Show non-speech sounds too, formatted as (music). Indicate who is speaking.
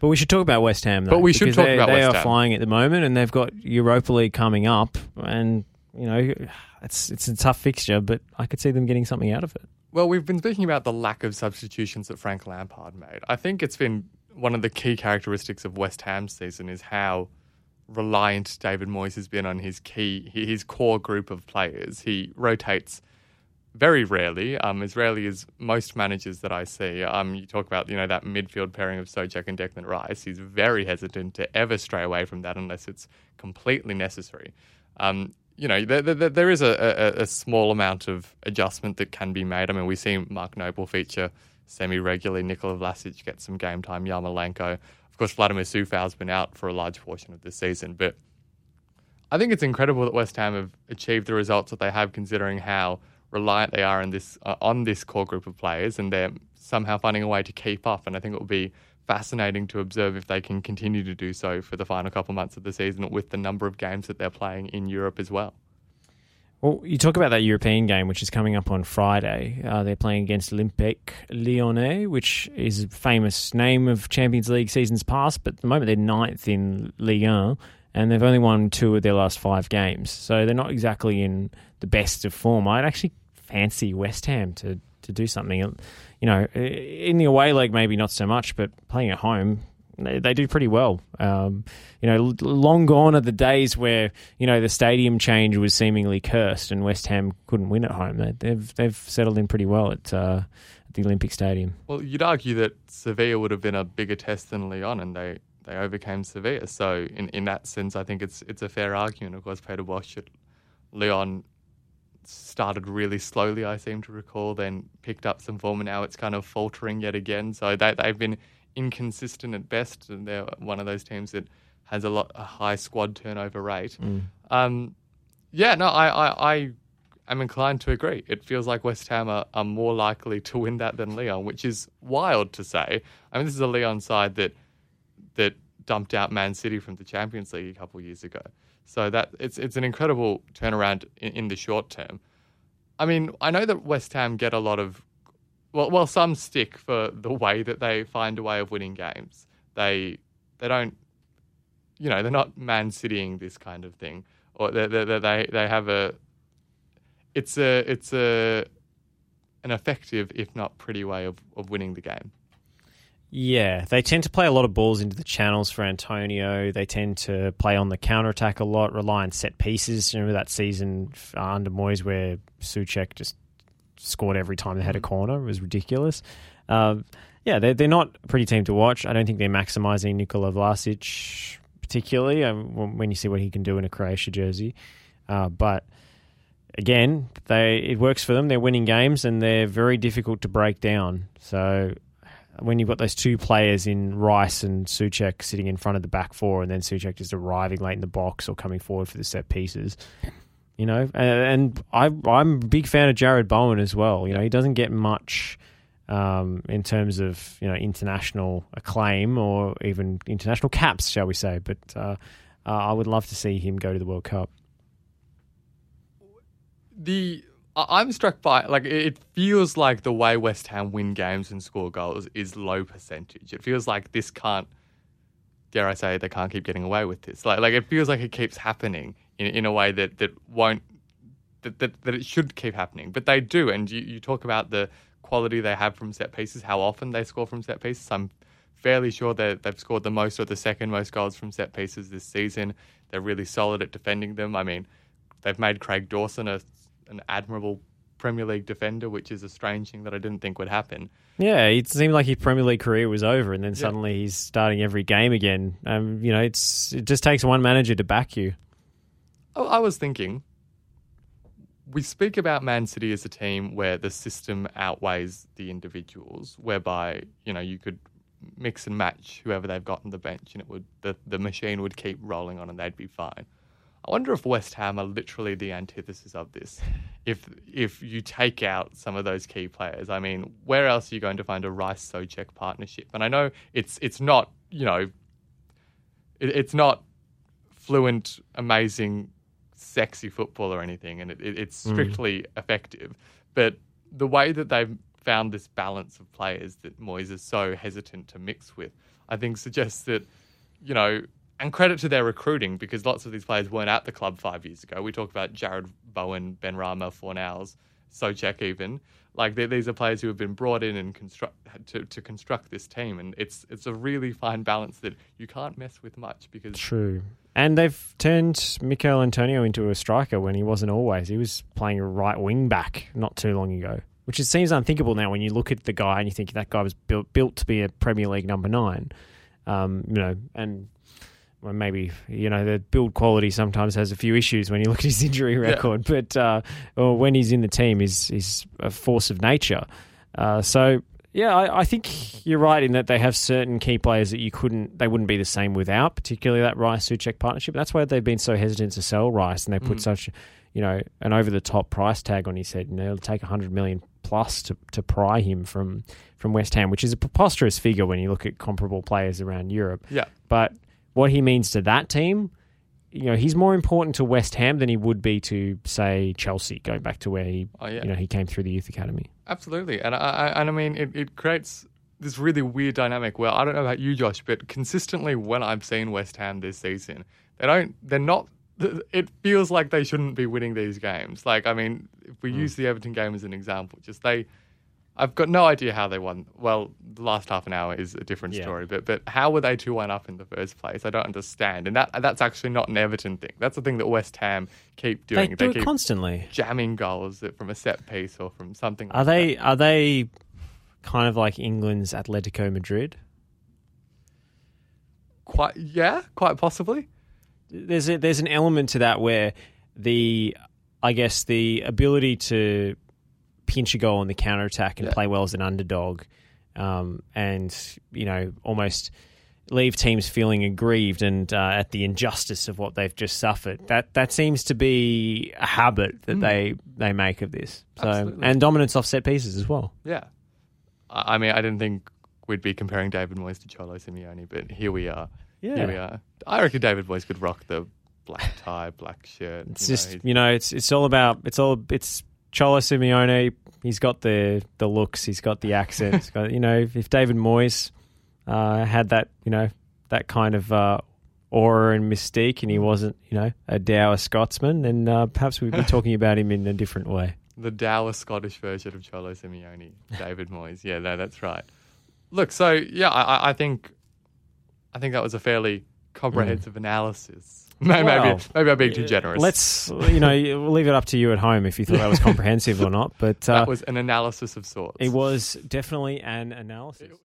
Speaker 1: But we should talk about West Ham, though.
Speaker 2: But we should talk
Speaker 1: they,
Speaker 2: about
Speaker 1: they
Speaker 2: West
Speaker 1: are
Speaker 2: Ham.
Speaker 1: flying at the moment, and they've got Europa League coming up, and you know it's it's a tough fixture, but I could see them getting something out of it.
Speaker 2: Well, we've been speaking about the lack of substitutions that Frank Lampard made. I think it's been one of the key characteristics of West Ham's season is how reliant David Moyes has been on his key, his core group of players. He rotates very rarely, um, as rarely as most managers that I see. Um, you talk about you know that midfield pairing of Soucek and Declan Rice. He's very hesitant to ever stray away from that unless it's completely necessary. Um, you know, there, there, there is a, a, a small amount of adjustment that can be made. I mean, we see Mark Noble feature semi regularly. Nikola Vlasic gets some game time. Yarmolenko, of course, Vladimir Coufal's been out for a large portion of this season, but I think it's incredible that West Ham have achieved the results that they have, considering how reliant they are in this uh, on this core group of players, and they're somehow finding a way to keep up. And I think it will be fascinating to observe if they can continue to do so for the final couple months of the season, with the number of games that they're playing in Europe as well.
Speaker 1: Well, you talk about that European game, which is coming up on Friday. Uh, they're playing against Olympique Lyonnais, which is a famous name of Champions League seasons past, but at the moment they're ninth in Ligue 1, and they've only won two of their last five games. So they're not exactly in the best of form. I'd actually fancy West Ham to, to do something. You know, in the away leg, maybe not so much, but playing at home, they, they do pretty well. Um, you know, long gone are the days where you know the stadium change was seemingly cursed and West Ham couldn't win at home. They, they've they've settled in pretty well at, uh, at the Olympic Stadium.
Speaker 2: Well, you'd argue that Sevilla would have been a bigger test than Lyon, and they, they overcame Sevilla. So in, in that sense, I think it's it's a fair argument. Of course, Peter Bosz at Lyon started really slowly, I seem to recall, then picked up some form, and now it's kind of faltering yet again. So they, they've been inconsistent at best, and they're one of those teams that has a lot a high squad turnover rate.
Speaker 1: Mm.
Speaker 2: Um, yeah, no, I, I, I am inclined to agree. It feels like West Ham are, are more likely to win that than Lyon, which is wild to say. I mean, this is a Lyon side that that dumped out Man City from the Champions League a couple of years ago. So that it's it's an incredible turnaround in, in the short term. I mean, I know that West Ham get a lot of well, well, some stick for the way that they find a way of winning games. They they don't, you know, they're not Man Citying this kind of thing, or they they they, they have a. It's a it's a an effective, if not pretty, way of, of winning the game.
Speaker 1: Yeah, they tend to play a lot of balls into the channels for Antonio. They tend to play on the counter attack a lot, rely on set pieces. Remember that season uh, under Moyes where Soucek just scored every time they had a corner? It was ridiculous. Um, yeah, they're, they're not a pretty team to watch. I don't think they're maximising Nikola Vlasic particularly um, when you see what he can do in a Croatia jersey. Uh, but again, they it works for them. They're winning games and they're very difficult to break down. So when you've got those two players in Rice and Soucek sitting in front of the back four, and then Soucek just arriving late in the box or coming forward for the set pieces, you know. And, I, I'm a big fan of Jarrod Bowen as well. You know, he doesn't get much um, in terms of you know international acclaim or even international caps, shall we say? But uh, uh, I would love to see him go to the World Cup.
Speaker 2: The I'm struck by like it feels like the way West Ham win games and score goals is low percentage. It feels like this can't dare I say they can't keep getting away with this. Like like it feels like it keeps happening in in a way that that won't that that, that it should keep happening. But they do and you, you talk about the quality they have from set pieces, how often they score from set pieces. I'm fairly sure that they've scored the most or the second most goals from set pieces this season. They're really solid at defending them. I mean, they've made Craig Dawson a an admirable Premier League defender, which is a strange thing that I didn't think would happen.
Speaker 1: Yeah, it seemed like his Premier League career was over, and then suddenly he's starting every game again. Um, you know, it's it just takes one manager to back you.
Speaker 2: Oh, I was thinking, we speak about Man City as a team where the system outweighs the individuals, whereby you know you could mix and match whoever they've got on the bench, and it would the the machine would keep rolling on, and they'd be fine. I wonder if West Ham are literally the antithesis of this. If if you take out some of those key players, I mean, where else are you going to find a Rice Soucek partnership? And I know it's it's not you know, it, it's not fluent, amazing, sexy football or anything, and it, it, it's hmm. strictly effective. But the way that they've found this balance of players that Moyes is so hesitant to mix with, I think suggests that, you know, and credit to their recruiting because lots of these players weren't at the club five years ago. We talk about Jarrod Bowen, Benrahma, Fornals, Soucek even. Like these are players who have been brought in and construct to, to construct this team, and it's it's a really fine balance that you can't mess with much because
Speaker 1: true. And they've turned Michail Antonio into a striker when he wasn't always. He was playing right wing back not too long ago, which it seems unthinkable now when you look at the guy and you think that guy was built built to be a Premier League number nine. Um, you know, and well, maybe you know the build quality sometimes has a few issues when you look at his injury record, yeah. but uh, or when he's in the team, is is a force of nature. Uh, so yeah, I, I, think you're right in that they have certain key players that you couldn't, they wouldn't be the same without, particularly that Rice Soucek partnership. That's why they've been so hesitant to sell Rice, and they put mm. such, you know, an over the top price tag on his head. You know, it'll take 100 million plus to, to pry him from from West Ham, which is a preposterous figure when you look at comparable players around Europe.
Speaker 2: Yeah,
Speaker 1: but what he means to that team, you know, he's more important to West Ham than he would be to say Chelsea, going back to where he, oh, yeah. you know, he came through the youth academy.
Speaker 2: Absolutely, and I, and I mean, it, it creates this really weird dynamic where I don't know about you, Josh, but consistently when I've seen West Ham this season, they don't, they're not. (laughs) It feels like they shouldn't be winning these games. Like, I mean, if we mm. use the Everton game as an example, just they I've got no idea how they won. Well, the last half an hour is a different yeah. story, but but how were they two one up in the first place? I don't understand. And that that's actually not an Everton thing. That's the thing that West Ham keep doing.
Speaker 1: They do
Speaker 2: they
Speaker 1: constantly,
Speaker 2: jamming goals from a set piece or from something.
Speaker 1: Are they that. are they kind of like England's Atletico Madrid?
Speaker 2: Quite yeah, quite possibly.
Speaker 1: There's a, there's an element to that where the I guess the ability to pinch a goal on the counter attack and yeah. play well as an underdog, um, and you know almost leave teams feeling aggrieved and uh, at the injustice of what they've just suffered. That that seems to be a habit that mm. they they make of this. So Absolutely. and dominance off set pieces as well.
Speaker 2: Yeah, I mean, I didn't think we'd be comparing David Moyes to Cholo Simeone, but here we are. Yeah, here we are. I reckon David Moyes could rock the black tie, black shirt.
Speaker 1: It's you just know, you know, it's it's all about it's all it's Cholo Simeone, he's got the the looks, he's got the accent. He's got, you know, if David Moyes uh, had that, you know, that kind of uh, aura and mystique, and he wasn't, you know, a dour Scotsman, then uh, perhaps we'd be (laughs) talking about him in a different way.
Speaker 2: The dour Scottish version of Cholo Simeone, David Moyes. Yeah, no, that's right. Look, so yeah, I, I think, I think that was a fairly comprehensive mm. analysis (laughs) maybe, well, maybe I'm being too generous.
Speaker 1: Let's, you know, we'll (laughs) leave it up to you at home if you thought that was (laughs) comprehensive or not. But
Speaker 2: uh, that was an analysis of sorts.
Speaker 1: It was definitely an analysis.